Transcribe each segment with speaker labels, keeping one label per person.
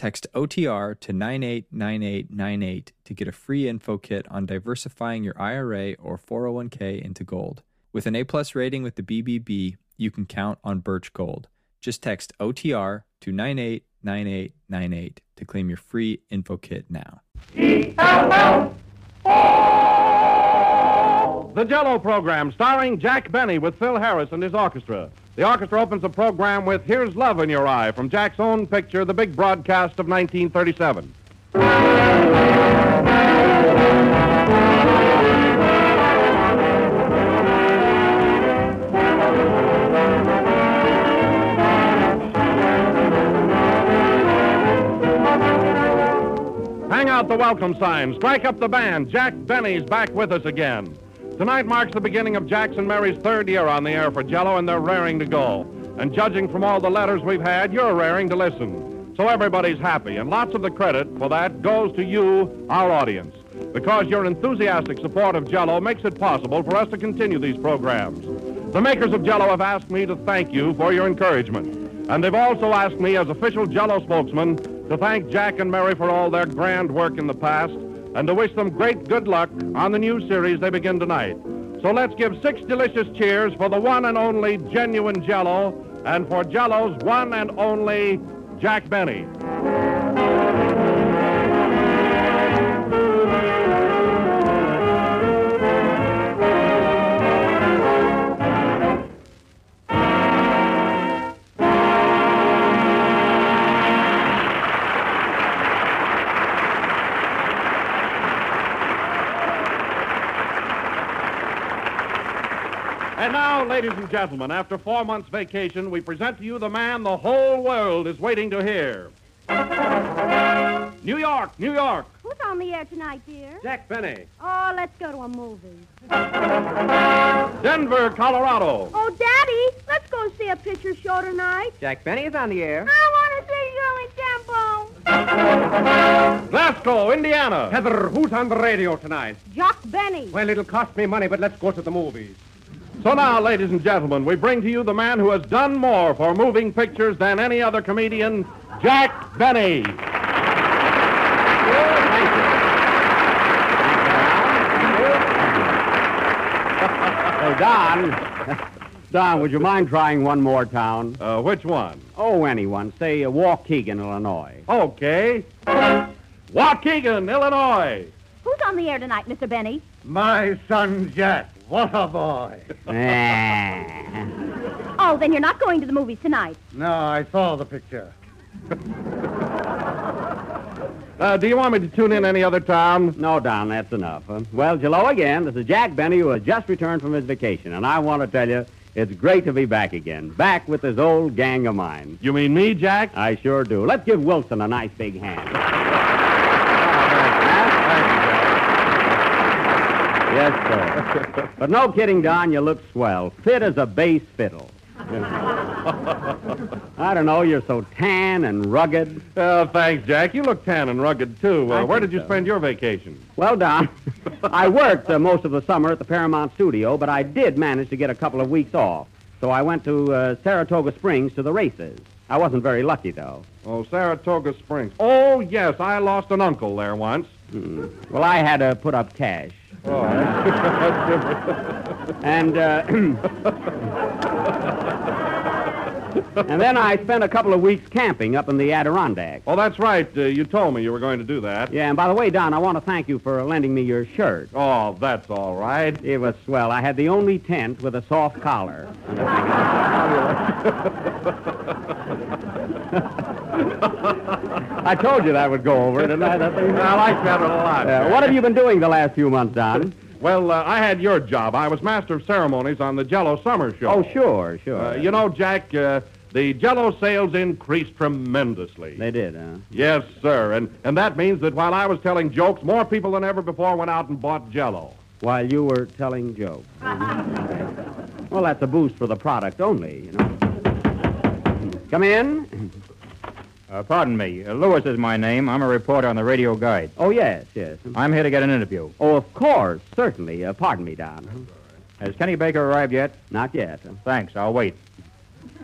Speaker 1: Text OTR to 989898 to get a free info kit on diversifying your IRA or 401k into gold. With an A plus rating with the BBB, you can count on Birch Gold. Just text OTR to 989898 to claim your free info kit now.
Speaker 2: The Jello program, starring Jack Benny with Phil Harris and his orchestra. The orchestra opens the program with Here's Love in Your Eye from Jack's own picture, The Big Broadcast of 1937. Hang out the welcome sign, strike up the band. Jack Benny's back with us again. Tonight marks the beginning of Jack's and Mary's third year on the air for Jello, and they're raring to go. And judging from all the letters we've had, you're raring to listen. So everybody's happy, and lots of the credit for that goes to you, our audience. Because your enthusiastic support of Jello makes it possible for us to continue these programs. The makers of Jello have asked me to thank you for your encouragement. And they've also asked me, as official Jello spokesman, to thank Jack and Mary for all their grand work in the past and to wish them great good luck on the new series they begin tonight. So let's give six delicious cheers for the one and only genuine Jello and for Jello's one and only Jack Benny. Ladies and gentlemen, after four months' vacation, we present to you the man the whole world is waiting to hear. New York, New York.
Speaker 3: Who's on the air tonight, dear?
Speaker 2: Jack Benny.
Speaker 3: Oh, let's go to a movie.
Speaker 2: Denver, Colorado.
Speaker 3: Oh, Daddy, let's go see a picture show tonight.
Speaker 4: Jack Benny is on the air.
Speaker 3: I want to see Shirley Temple.
Speaker 2: Glasgow, Indiana.
Speaker 5: Heather, who's on the radio tonight?
Speaker 3: Jock Benny.
Speaker 5: Well, it'll cost me money, but let's go to the movies.
Speaker 2: So now, ladies and gentlemen, we bring to you the man who has done more for moving pictures than any other comedian, Jack Benny.
Speaker 5: Hey, Don. Don, would you mind trying one more town?
Speaker 2: Uh, which one?
Speaker 5: Oh, anyone. Say uh, Waukegan, Illinois.
Speaker 2: Okay. Waukegan, Illinois.
Speaker 3: Who's on the air tonight, Mr. Benny?
Speaker 6: My son Jack. What a boy.
Speaker 5: Ah.
Speaker 3: Oh, then you're not going to the movies tonight.
Speaker 6: No, I saw the picture.
Speaker 2: Uh, do you want me to tune in any other time?
Speaker 5: no, Don, that's enough. Huh? Well, hello again. This is Jack Benny, who has just returned from his vacation, and I want to tell you, it's great to be back again. Back with this old gang of mine.
Speaker 2: You mean me, Jack?
Speaker 5: I sure do. Let's give Wilson a nice big hand. Yes, sir. But no kidding, Don, you look swell. Fit as a bass fiddle. I don't know, you're so tan and rugged.
Speaker 2: Uh, thanks, Jack. You look tan and rugged, too. Uh, where did you
Speaker 5: so.
Speaker 2: spend your vacation?
Speaker 5: Well, Don, I worked uh, most of the summer at the Paramount Studio, but I did manage to get a couple of weeks off. So I went to uh, Saratoga Springs to the races. I wasn't very lucky, though.
Speaker 2: Oh, Saratoga Springs. Oh, yes, I lost an uncle there once.
Speaker 5: Well, I had to put up cash.
Speaker 2: Oh,
Speaker 5: And, uh, and then I spent a couple of weeks camping up in the Adirondacks.
Speaker 2: oh, that's right. Uh, you told me you were going to do that.
Speaker 5: Yeah, and by the way, Don, I want to thank you for lending me your shirt.
Speaker 2: Oh, that's all right.
Speaker 5: It was swell. I had the only tent with a soft collar. I told you that would go over, didn't I? That thing?
Speaker 2: I like that a lot.
Speaker 5: Uh, what have you been doing the last few months, Don?
Speaker 2: Well, uh, I had your job. I was master of ceremonies on the Jello Summer Show.
Speaker 5: Oh, sure, sure.
Speaker 2: Uh, you know, Jack, uh, the Jello sales increased tremendously.
Speaker 5: They did, huh?
Speaker 2: Yes, sir. And, and that means that while I was telling jokes, more people than ever before went out and bought Jello.
Speaker 5: While you were telling jokes. well, that's a boost for the product only, you know. Come in.
Speaker 4: Uh, pardon me. Uh, Lewis is my name. I'm a reporter on the Radio Guide.
Speaker 5: Oh, yes, yes.
Speaker 4: I'm here to get an interview.
Speaker 5: Oh, of course, certainly. Uh, pardon me, Don.
Speaker 4: Has Kenny Baker arrived yet?
Speaker 5: Not yet.
Speaker 4: Thanks. I'll wait.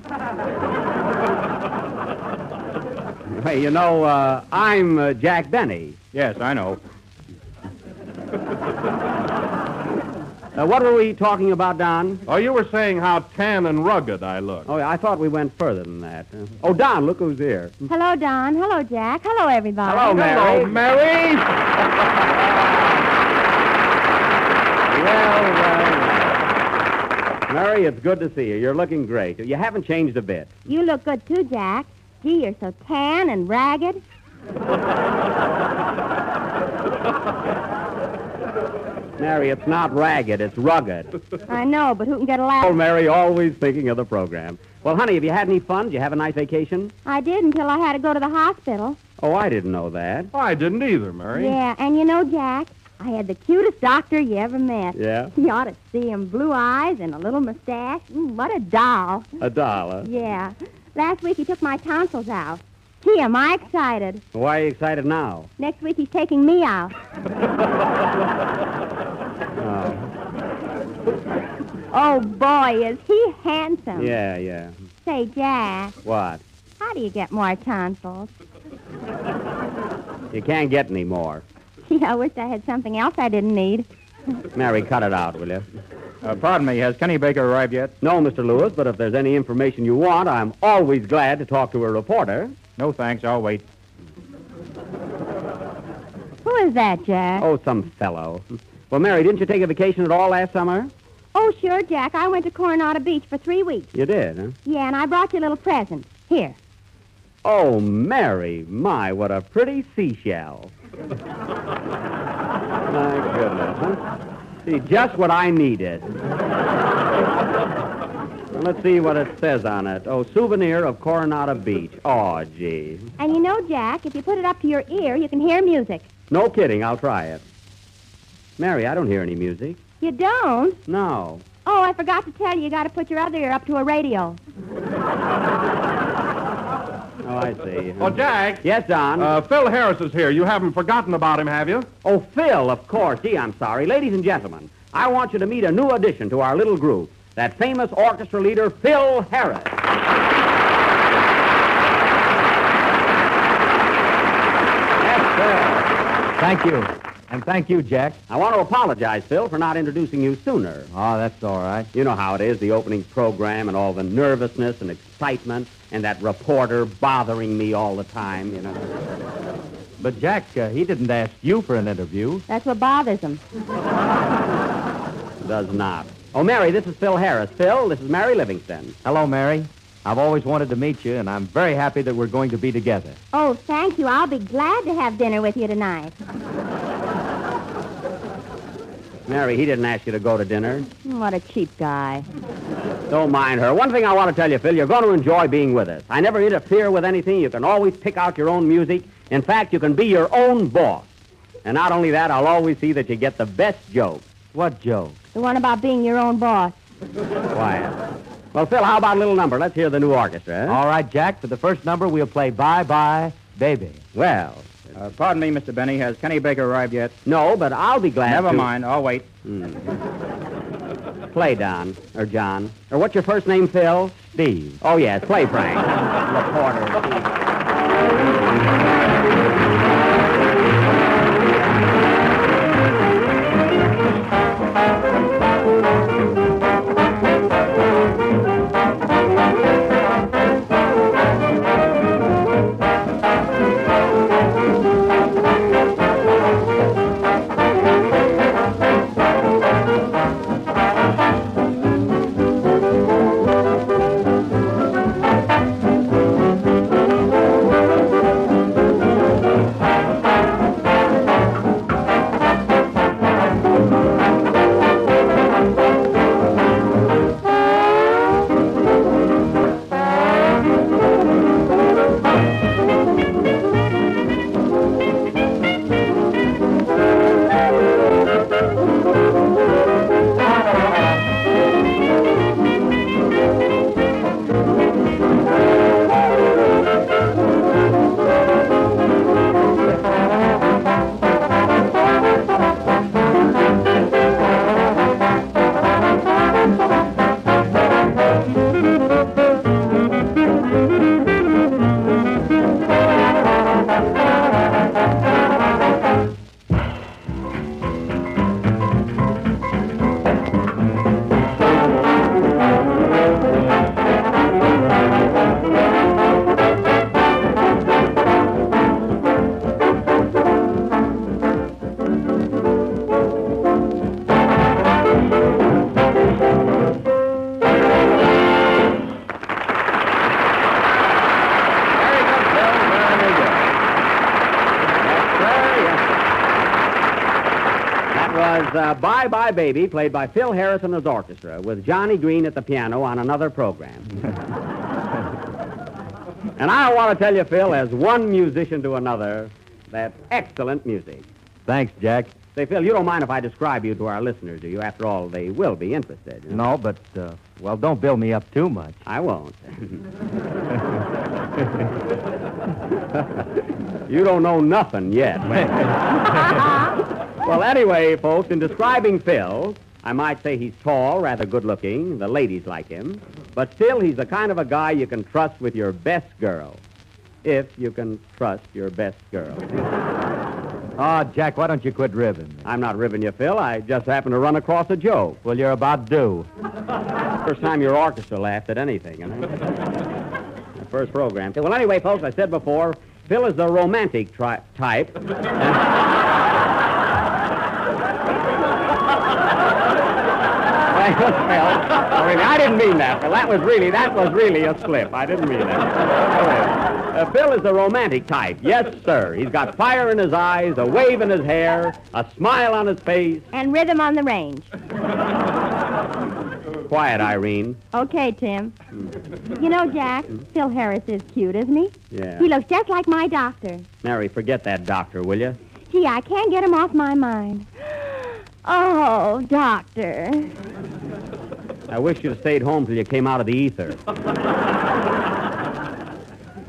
Speaker 5: Hey, you know, uh, I'm uh, Jack Benny.
Speaker 4: Yes, I know.
Speaker 5: Uh, what were we talking about, Don?
Speaker 2: Oh, you were saying how tan and rugged I look.
Speaker 5: Oh, I thought we went further than that. Uh, oh, Don, look who's here.
Speaker 3: Hello, Don. Hello, Jack. Hello, everybody.
Speaker 5: Hello, Mary.
Speaker 2: Hello, Mary.
Speaker 5: Well, well, well. Mary, it's good to see you. You're looking great. You haven't changed a bit.
Speaker 3: You look good, too, Jack. Gee, you're so tan and ragged.
Speaker 5: Mary, it's not ragged, it's rugged.
Speaker 3: I know, but who can get a laugh?
Speaker 5: Oh, Mary, always thinking of the program. Well, honey, have you had any fun? Did you have a nice vacation?
Speaker 3: I did until I had to go to the hospital.
Speaker 5: Oh, I didn't know that.
Speaker 2: I didn't either, Mary.
Speaker 3: Yeah, and you know, Jack, I had the cutest doctor you ever met.
Speaker 5: Yeah?
Speaker 3: You ought to see him. Blue eyes and a little mustache. Mm, what a doll.
Speaker 5: A dollar.
Speaker 3: Yeah. Last week he took my tonsils out. Gee, am I excited.
Speaker 5: Why are you excited now?
Speaker 3: Next week he's taking me out.
Speaker 5: Oh,
Speaker 3: Oh, boy, is he handsome.
Speaker 5: yeah, yeah.
Speaker 3: Say, Jack,
Speaker 5: What?
Speaker 3: how do you get more tonsils?
Speaker 5: You can't get any more.
Speaker 3: Gee, I wish I had something else I didn't need.
Speaker 5: Mary, cut it out, will you?
Speaker 4: Uh, pardon me. Has Kenny Baker arrived yet?
Speaker 5: No, Mr. Lewis, but if there's any information you want, I'm always glad to talk to a reporter.
Speaker 4: No, thanks. I'll wait.
Speaker 3: Who is that, Jack?
Speaker 5: Oh, some fellow. Well, Mary, didn't you take a vacation at all last summer?
Speaker 3: Oh, sure, Jack. I went to Coronado Beach for three weeks.
Speaker 5: You did, huh?
Speaker 3: Yeah, and I brought you a little present. Here.
Speaker 5: Oh, Mary, my, what a pretty seashell. my goodness, huh? See, just what I needed. Well, let's see what it says on it. Oh, souvenir of Coronado Beach. Oh, gee.
Speaker 3: And you know, Jack, if you put it up to your ear, you can hear music.
Speaker 5: No kidding, I'll try it. Mary, I don't hear any music.
Speaker 3: You don't?
Speaker 5: No.
Speaker 3: Oh, I forgot to tell you, you got to put your other ear up to a radio.
Speaker 5: Oh, I see.
Speaker 2: Oh, Jack.
Speaker 5: Yes, Don?
Speaker 2: Uh, Phil Harris is here. You haven't forgotten about him, have you?
Speaker 5: Oh, Phil, of course. Gee, I'm sorry. Ladies and gentlemen, I want you to meet a new addition to our little group, that famous orchestra leader, Phil Harris. Yes, Phil.
Speaker 7: Thank you. And thank you, Jack.
Speaker 5: I want to apologize, Phil, for not introducing you sooner.
Speaker 7: Oh, that's all right.
Speaker 5: You know how it is, the opening program and all the nervousness and excitement and that reporter bothering me all the time, you know.
Speaker 7: But, Jack, uh, he didn't ask you for an interview.
Speaker 3: That's what bothers him.
Speaker 5: Does not. Oh, Mary, this is Phil Harris. Phil, this is Mary Livingstone.
Speaker 7: Hello, Mary. I've always wanted to meet you, and I'm very happy that we're going to be together.
Speaker 3: Oh, thank you. I'll be glad to have dinner with you tonight.
Speaker 5: Mary, he didn't ask you to go to dinner.
Speaker 3: What a cheap guy.
Speaker 5: Don't mind her. One thing I want to tell you, Phil, you're going to enjoy being with us. I never interfere with anything. You can always pick out your own music. In fact, you can be your own boss. And not only that, I'll always see that you get the best jokes.
Speaker 7: What joke?
Speaker 3: The one about being your own boss.
Speaker 5: Quiet. Well, Phil, how about a little number? Let's hear the new orchestra. huh?
Speaker 7: All right, Jack, for the first number, we'll play Bye Bye Baby.
Speaker 5: Well,
Speaker 4: Uh, pardon me, Mr. Benny. Has Kenny Baker arrived yet?
Speaker 5: no, but I'll be glad
Speaker 4: Never
Speaker 5: to...
Speaker 4: mind. I'll wait.
Speaker 5: Play, Don. Or John. Or what's your first name, Phil?
Speaker 7: Steve.
Speaker 5: Oh, yes. Play, Frank. Reporter. Bye Baby, played by Phil Harris and his orchestra, with Johnny Green at the piano on another program. and I want to tell you, Phil, as one musician to another, that's excellent music.
Speaker 7: Thanks, Jack.
Speaker 5: Say, Phil, you don't mind if I describe you to our listeners, do you? After all, they will be interested. you know?
Speaker 7: No, but, uh, well, don't build me up too much.
Speaker 5: I won't. you don't know nothing yet. well, anyway, folks, in describing Phil, I might say he's tall, rather good looking. The ladies like him. But still, he's the kind of a guy you can trust with your best girl. If you can trust your best girl.
Speaker 7: Oh, Jack, why don't you quit ribbing? me?
Speaker 5: I'm not ribbing you, Phil. I just happened to run across a joke.
Speaker 7: Well, you're about due.
Speaker 5: First time your orchestra laughed at anything, you know? first program. Well, anyway, folks, I said before, Phil is the romantic tri- type. Well, Phil, really, I didn't mean that. Phil. That was really, that was really a slip. I didn't mean that. Uh, Phil is the romantic type. Yes, sir. He's got fire in his eyes, a wave in his hair, a smile on his face.
Speaker 3: And rhythm on the range.
Speaker 5: Quiet, Irene.
Speaker 3: Okay, Tim. You know, Jack, Phil Harris is cute, isn't he?
Speaker 5: Yeah.
Speaker 3: He looks just like my doctor.
Speaker 5: Mary, forget that doctor, will you?
Speaker 3: Gee, I can't get him off my mind. Oh, doctor.
Speaker 5: I wish you'd have stayed home till you came out of the ether.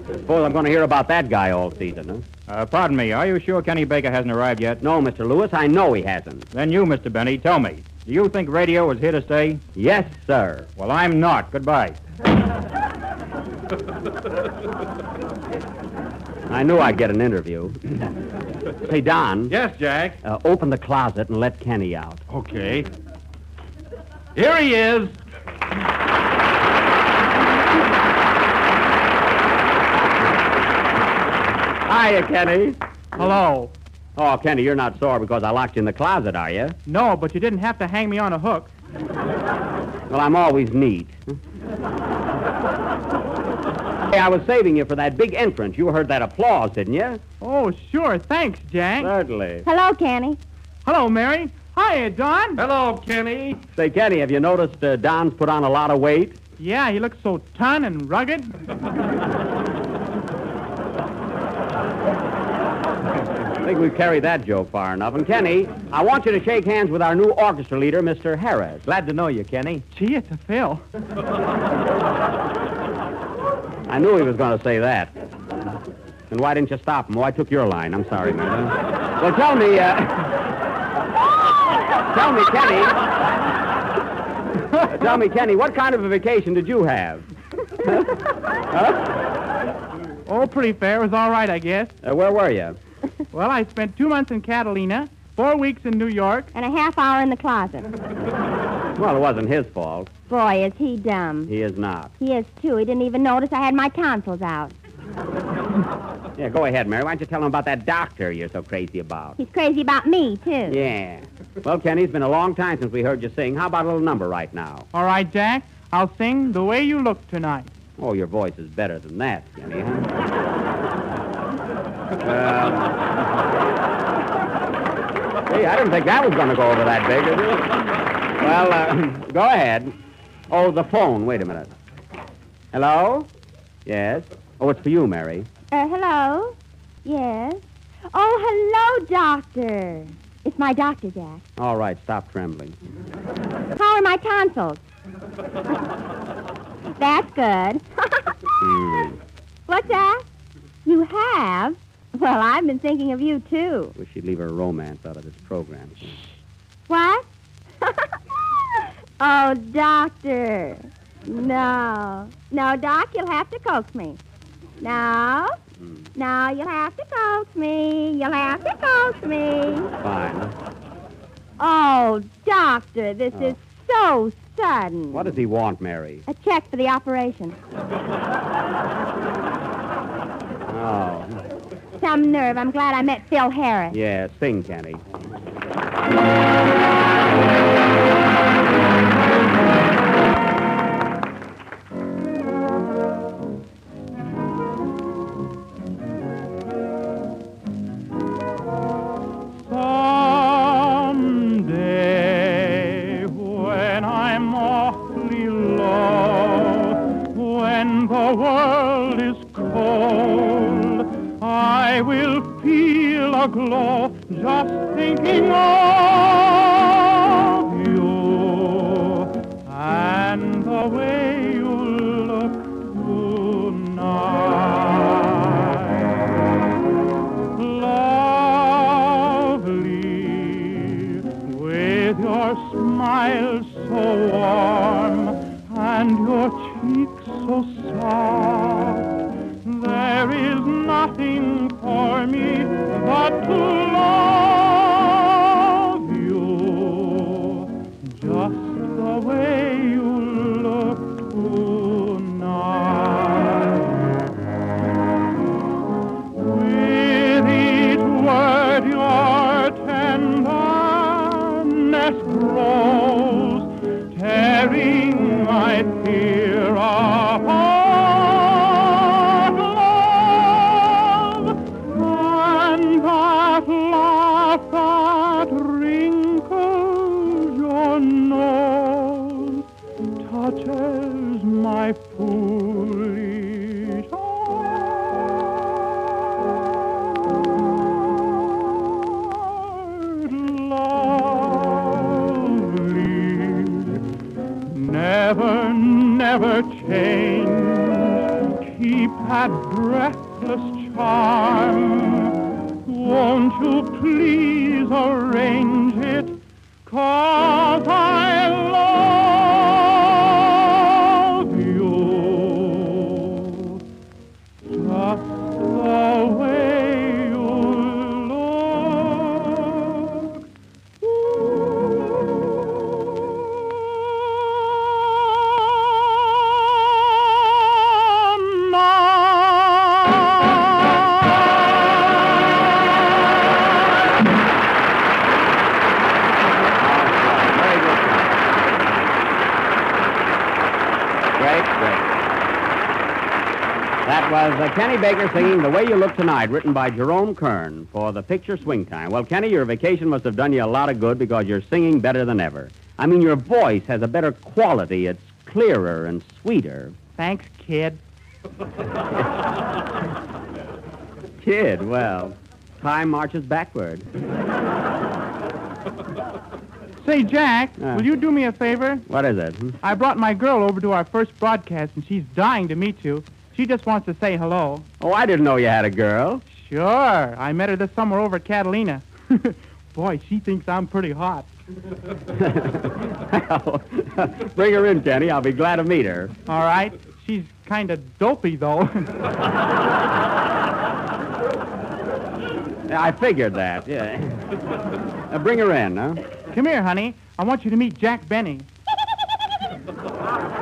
Speaker 5: Suppose I'm going to hear about that guy all season, huh?
Speaker 4: Uh, pardon me, are you sure Kenny Baker hasn't arrived yet?
Speaker 5: No, Mr. Lewis, I know he hasn't.
Speaker 4: Then you, Mr. Benny, tell me. Do you think radio is here to stay?
Speaker 5: Yes, sir.
Speaker 4: Well, I'm not. Goodbye.
Speaker 5: I knew I'd get an interview. Say, Don,
Speaker 2: Yes, Jack.
Speaker 5: uh, open the closet and let Kenny out.
Speaker 2: Okay. Here he is.
Speaker 5: Hiya, Kenny.
Speaker 8: Hello.
Speaker 5: Oh, Kenny, you're not sore because I locked you in the closet, are you?
Speaker 8: No, but you didn't have to hang me on a hook.
Speaker 5: Well, I'm always neat. hey, I was saving you for that big entrance. You heard that applause, didn't you?
Speaker 8: Oh, sure. Thanks, Jack.
Speaker 5: Certainly.
Speaker 3: Hello, Kenny.
Speaker 8: Hello, Mary. Hiya, Don.
Speaker 2: Hello, Kenny.
Speaker 5: Say, Kenny, have you noticed uh, Don's put on a lot of weight?
Speaker 8: Yeah, he looks so ton and rugged.
Speaker 5: I think we've carried that joke far enough. And, Kenny, I want you to shake hands with our new orchestra leader, Mr. Harris.
Speaker 7: Glad to know you, Kenny.
Speaker 8: Gee, it's a Phil.
Speaker 5: I knew he was going to say that. And why didn't you stop him? Oh, I took your line. I'm sorry, man. Well, tell me, uh... tell me, Kenny. Uh, tell me, Kenny, what kind of a vacation did you have?
Speaker 8: Oh, pretty fair. It was all right, I guess.
Speaker 5: Uh, where were you?
Speaker 8: Well, I spent two months in Catalina, four weeks in New York.
Speaker 3: And a half hour in the closet.
Speaker 5: Well, it wasn't his fault.
Speaker 3: Boy, is he dumb.
Speaker 5: He is not.
Speaker 3: He is, too. He didn't even notice I had my tonsils out.
Speaker 5: Yeah, go ahead, Mary. Why don't you tell him about that doctor you're so crazy about?
Speaker 3: He's crazy about me, too.
Speaker 5: Yeah. Well, Kenny, it's been a long time since we heard you sing. How about a little number right now?
Speaker 8: All right, Jack. I'll sing The Way You Look Tonight.
Speaker 5: Oh, your voice is better than that, Kenny, huh? Uh, Hey, I didn't think that was going to go over that big, did it? Well, uh, go ahead. Oh, the phone. Wait a minute. Hello? Yes? Oh, it's for you, Mary.
Speaker 3: Uh, hello? Yes? Oh, hello, doctor. It's my doctor, Jack.
Speaker 5: All right, stop trembling.
Speaker 3: How are my tonsils? That's good.
Speaker 5: Hmm.
Speaker 3: What's that? You have? Well, I've been thinking of you, too.
Speaker 5: Wish you'd leave her romance out of this program. Shh.
Speaker 3: What? oh, doctor. No. No, Doc, you'll have to coax me. No. No, you'll have to coax me. You'll have to coax me.
Speaker 5: Fine.
Speaker 3: Oh, doctor, this
Speaker 5: Oh.
Speaker 3: is so sudden.
Speaker 5: What does he want, Mary?
Speaker 3: A check for the operation.
Speaker 5: Oh,
Speaker 3: Some nerve. I'm glad I met Phil Harris.
Speaker 5: yeah, sing, Kenny.
Speaker 8: Feel a glow just thinking of you and the way you look tonight. Lovely, with your smile so warm and your cheeks so soft, for me but to
Speaker 5: Kenny Baker singing The Way You Look Tonight, written by Jerome Kern for the picture Swing Time. Well, Kenny, your vacation must have done you a lot of good because you're singing better than ever. I mean, your voice has a better quality. It's clearer and sweeter.
Speaker 8: Thanks, kid.
Speaker 5: Kid, well, time marches backward.
Speaker 8: Say, Jack,
Speaker 5: Uh.
Speaker 8: will you do me a favor?
Speaker 5: What is it? hmm?
Speaker 8: I brought my girl over to our first broadcast, and she's dying to meet you. She just wants to say hello.
Speaker 5: Oh, I didn't know you had a girl.
Speaker 8: Sure. I met her this summer over at Catalina. Boy, she thinks I'm pretty hot.
Speaker 5: Bring her in, Kenny. I'll be glad to meet her.
Speaker 8: All right. She's kind of dopey, though.
Speaker 5: I figured that, yeah. Uh, bring her in, huh?
Speaker 8: Come here, honey. I want you to meet Jack Benny.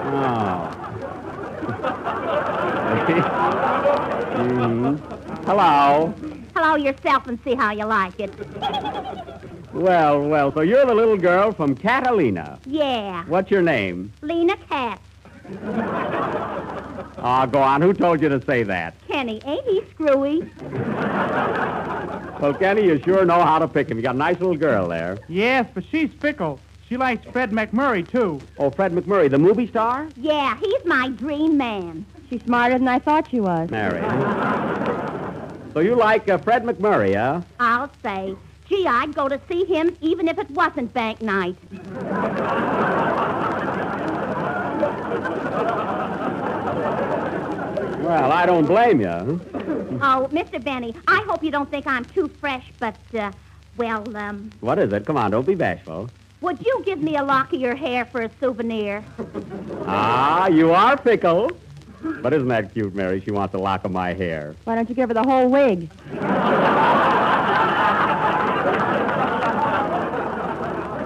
Speaker 5: Oh. Mhm. Hello.
Speaker 3: Hello yourself and see how you like it.
Speaker 5: Well, well, so you're the little girl from Catalina.
Speaker 3: Yeah,
Speaker 5: What's your name?
Speaker 3: Lena Katz.
Speaker 5: Oh, go on. Who told you to say that?
Speaker 3: Kenny, ain't he screwy?
Speaker 5: Well, Kenny, you sure know how to pick him. You got a nice little girl there.
Speaker 8: Yes, but she's fickle. She likes Fred MacMurray, too.
Speaker 5: Oh, Fred MacMurray, the movie star?
Speaker 3: Yeah, he's my dream man.
Speaker 9: She's smarter than I thought she was.
Speaker 5: Mary. so you like uh, Fred MacMurray, huh?
Speaker 3: I'll say. Gee, I'd go to see him even if it wasn't bank night.
Speaker 5: Well, I don't blame you.
Speaker 3: Oh, Mr. Benny, I hope you don't think I'm too fresh, but, uh, well, um,
Speaker 5: What is it? Come on, don't be bashful.
Speaker 3: would you give me a lock of your hair for a souvenir?
Speaker 5: Ah, you are fickle. But isn't that cute, Mary? She wants a lock of my hair.
Speaker 9: Why don't you give her the whole wig?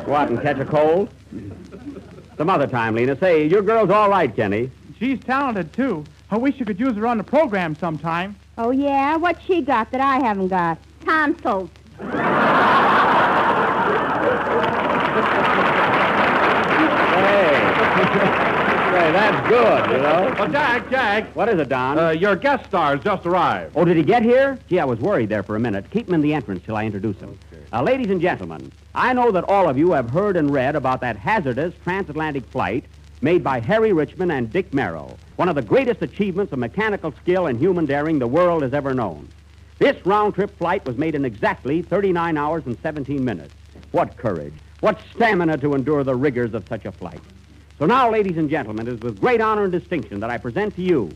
Speaker 5: What, and catch a cold? Some other time, Lena. Say, your girl's all right, Kenny.
Speaker 8: She's talented, too. I wish you could use her on the program sometime.
Speaker 9: Oh, yeah? What she got that I haven't got?
Speaker 3: Tonsils.
Speaker 5: Hey. hey, that's good, you know.
Speaker 2: Well, Jack, Jack,
Speaker 5: What is it, Don?
Speaker 2: uh, your guest stars just arrived.
Speaker 5: oh, did he get here? Gee, I was worried there for a minute. Keep him in the entrance till I introduce him. Uh, ladies and gentlemen, I know that all of you have heard and read about that hazardous transatlantic flight made by Harry Richman and Dick Merrill, one of the greatest achievements of mechanical skill and human daring the world has ever known. This round trip flight was made in exactly 39 hours and 17 minutes. What courage, what stamina to endure the rigors of such a flight. So now, ladies and gentlemen, it is with great honor and distinction that I present to you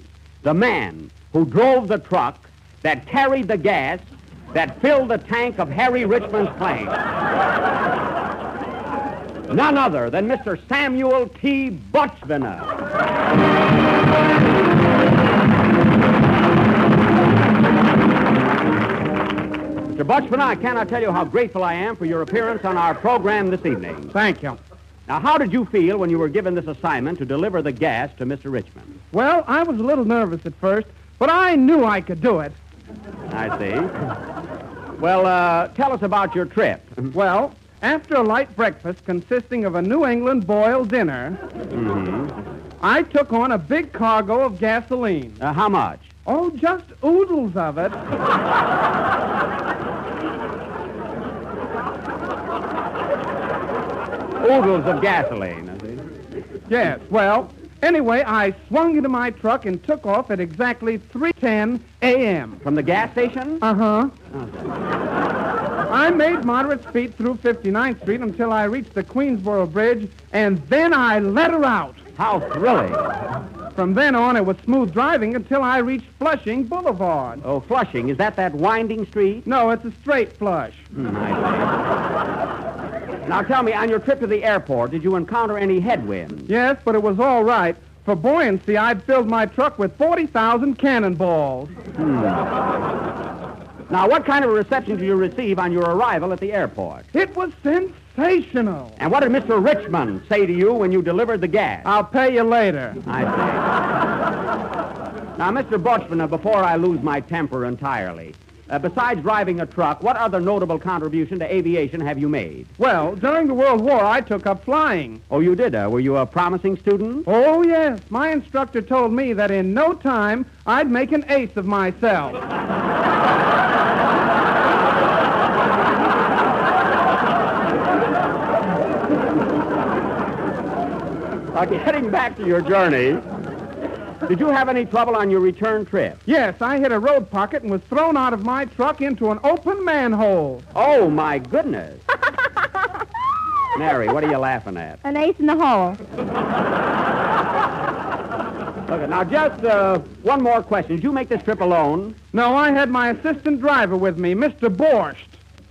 Speaker 5: the man who drove the truck that carried the gas that filled the tank of Harry Richman's plane. None other than Mr. Samuel T. Butchviner. Mr. Butchman, I cannot tell you how grateful I am for your appearance on our program this evening.
Speaker 10: Thank you.
Speaker 5: Now, how did you feel when you were given this assignment to deliver the gas to Mr. Richman?
Speaker 10: Well, I was a little nervous at first, but I knew I could do it.
Speaker 5: I see. Well, uh, tell us about your trip.
Speaker 10: Well, after a light breakfast consisting of a New England boiled dinner, I took on a big cargo of gasoline.
Speaker 5: Uh, how much?
Speaker 10: Oh, just oodles of it.
Speaker 5: Oodles of gasoline. I see.
Speaker 10: Yes, well, anyway, I swung into my truck and took off at exactly 3.10 a.m.
Speaker 5: From the gas station?
Speaker 10: Uh-huh. I made moderate speed through 59th Street until I reached the Queensboro Bridge, and then I let her out.
Speaker 5: How thrilling.
Speaker 10: From then on, it was smooth driving until I reached Flushing Boulevard.
Speaker 5: Oh, Flushing, is that that winding street?
Speaker 10: No, it's a straight flush.
Speaker 5: I see. Now tell me, on your trip to the airport, did you encounter any headwinds?
Speaker 10: Yes, but it was all right. For buoyancy, I'd filled my truck with 40,000 cannonballs. Hmm.
Speaker 5: Now, what kind of a reception did you receive on your arrival at the airport?
Speaker 10: It was sensational.
Speaker 5: And what did Mr. Richman say to you when you delivered the gas?
Speaker 10: I'll pay you later.
Speaker 5: I see. now, Mr. Butchman, before I lose my temper entirely, uh, besides driving a truck, what other notable contribution to aviation have you made?
Speaker 10: Well, during the World War, I took up flying.
Speaker 5: Oh, you did, uh? Were you a promising student?
Speaker 10: Oh, yes. My instructor told me that in no time I'd make an ace of myself.
Speaker 5: Uh, getting back to your journey, did you have any trouble on your return trip?
Speaker 10: Yes, I hit a road pocket and was thrown out of my truck into an open manhole.
Speaker 5: Oh, my goodness. Mary, what are you laughing at?
Speaker 3: An ace in the hole.
Speaker 5: Okay, now just uh, one more question. Did you make this trip alone?
Speaker 10: No, I had my assistant driver with me, Mr. Borscht.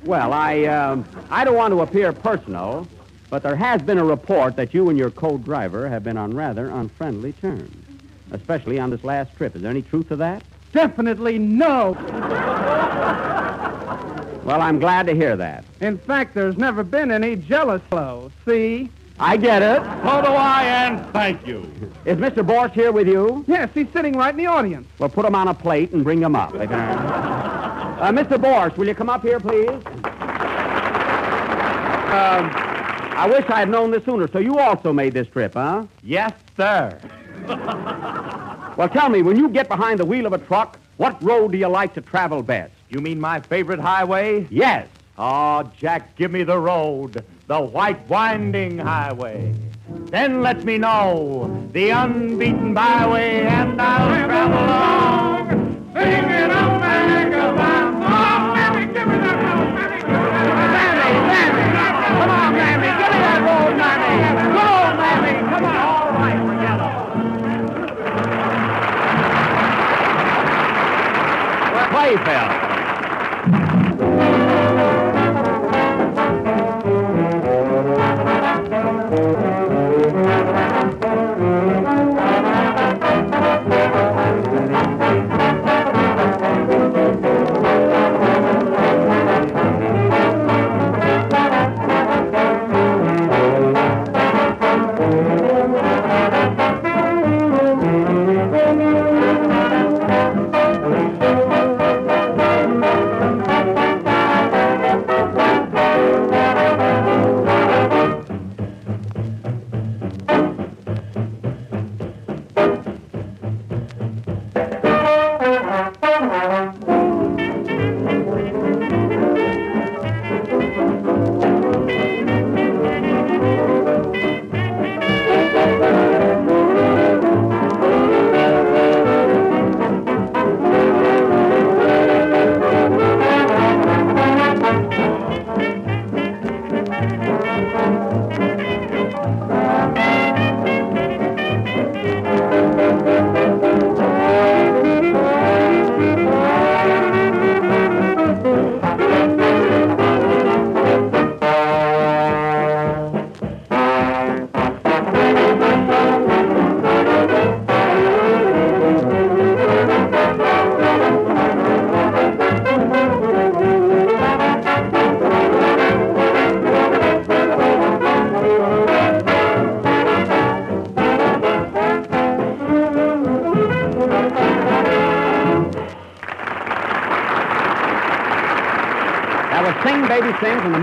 Speaker 5: Well, I um, I don't want to appear personal, but there has been a report that you and your co-driver have been on rather unfriendly terms, especially on this last trip. Is there any truth to that?
Speaker 10: Definitely no.
Speaker 5: Well, I'm glad to hear that.
Speaker 10: In fact, there's never been any jealous flow. See?
Speaker 5: I get it.
Speaker 2: So do I, and thank you.
Speaker 5: Is Mr. Borst here with you?
Speaker 10: Yes, he's sitting right in the audience.
Speaker 5: Well, put him on a plate and bring him up. Uh, Mr. Borst, will you come up here, please? Um, I wish I had known this sooner. So you also made this trip, huh?
Speaker 4: Yes, sir.
Speaker 5: Well, tell me, when you get behind the wheel of a truck, what road do you like to travel best?
Speaker 4: You mean my favorite highway?
Speaker 5: Yes.
Speaker 4: Oh, Jack, give me the road, the white winding highway. Then let me know the unbeaten byway, and I'll travel along, singing a vagabond song. Mammy, give me that forget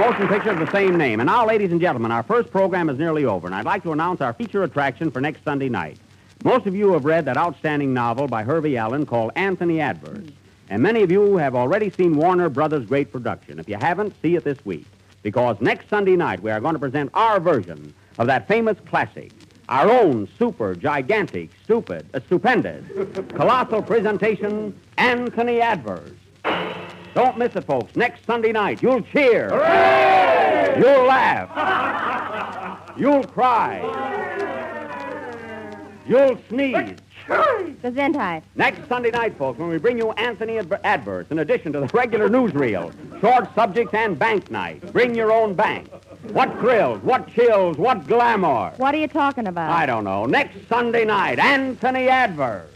Speaker 5: motion picture of the same name. And now, ladies and gentlemen, our first program is nearly over, and I'd like to announce our feature attraction for next Sunday night. Most of you have read that outstanding novel by Hervey Allen called Anthony Adverse. And many of you have already seen Warner Brothers' great production. If you haven't, see it this week. Because next Sunday night, we are going to present our version of that famous classic, our own super, gigantic, stupid, uh, stupendous, colossal presentation, Anthony Adverse. Don't miss it, folks. Next Sunday night, you'll cheer. You'll laugh. You'll cry. You'll sneeze.
Speaker 9: Gesundheit.
Speaker 5: Next Sunday night, folks, when we bring you Anthony Adver- Adverse, in addition to the regular newsreel, short subjects, and bank night. Bring your own bank. What thrills, what chills, what glamour.
Speaker 9: What are you talking about?
Speaker 5: I don't know. Next Sunday night, Anthony Adverse.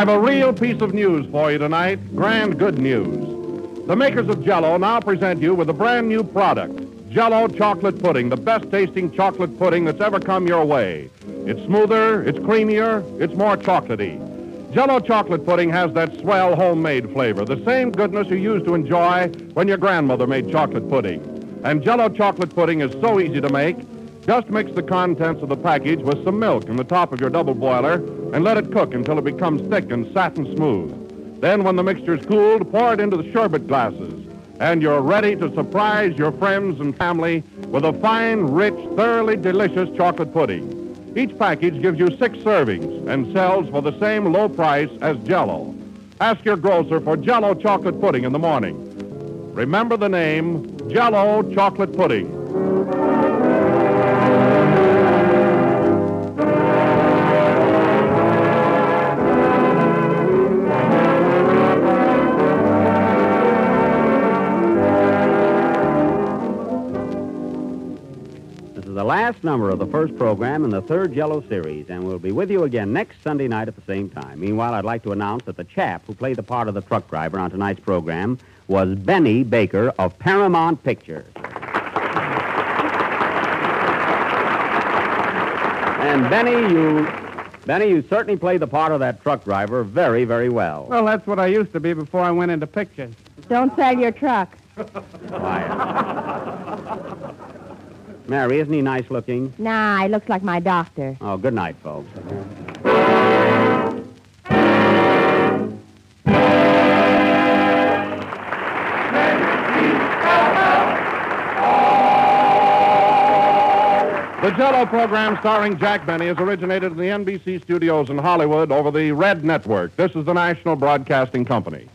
Speaker 2: I've a real piece of news for you tonight. Grand good news. The makers of Jello now present you with a brand new product. Jello chocolate pudding, the best tasting chocolate pudding that's ever come your way. It's smoother, it's creamier, it's more chocolatey. Jello chocolate pudding has that swell homemade flavor, the same goodness you used to enjoy when your grandmother made chocolate pudding. And Jello chocolate pudding is so easy to make. Just mix the contents of the package with some milk in the top of your double boiler and let it cook until it becomes thick and satin smooth. Then, when the mixture's cooled, pour it into the sherbet glasses. And you're ready to surprise your friends and family with a fine, rich, thoroughly delicious chocolate pudding. Each package gives you six servings and sells for the same low price as Jello. Ask your grocer for Jello chocolate pudding in the morning. Remember the name Jello chocolate pudding.
Speaker 5: Last number of the first program in the third Jello series, and we'll be with you again next Sunday night at the same time. Meanwhile, I'd like to announce that the chap who played the part of the truck driver on tonight's program was Benny Baker of Paramount Pictures. And Benny, you Benny, you certainly played the part of that truck driver very, very well.
Speaker 8: Well, that's what I used to be before I went into pictures.
Speaker 9: Don't sell your truck.
Speaker 5: Mary, isn't he nice looking?
Speaker 9: Nah, he looks like my doctor.
Speaker 5: Oh, good night, folks.
Speaker 2: The Jello program starring Jack Benny has originated in the NBC studios in Hollywood over the Red Network. This is the National Broadcasting Company.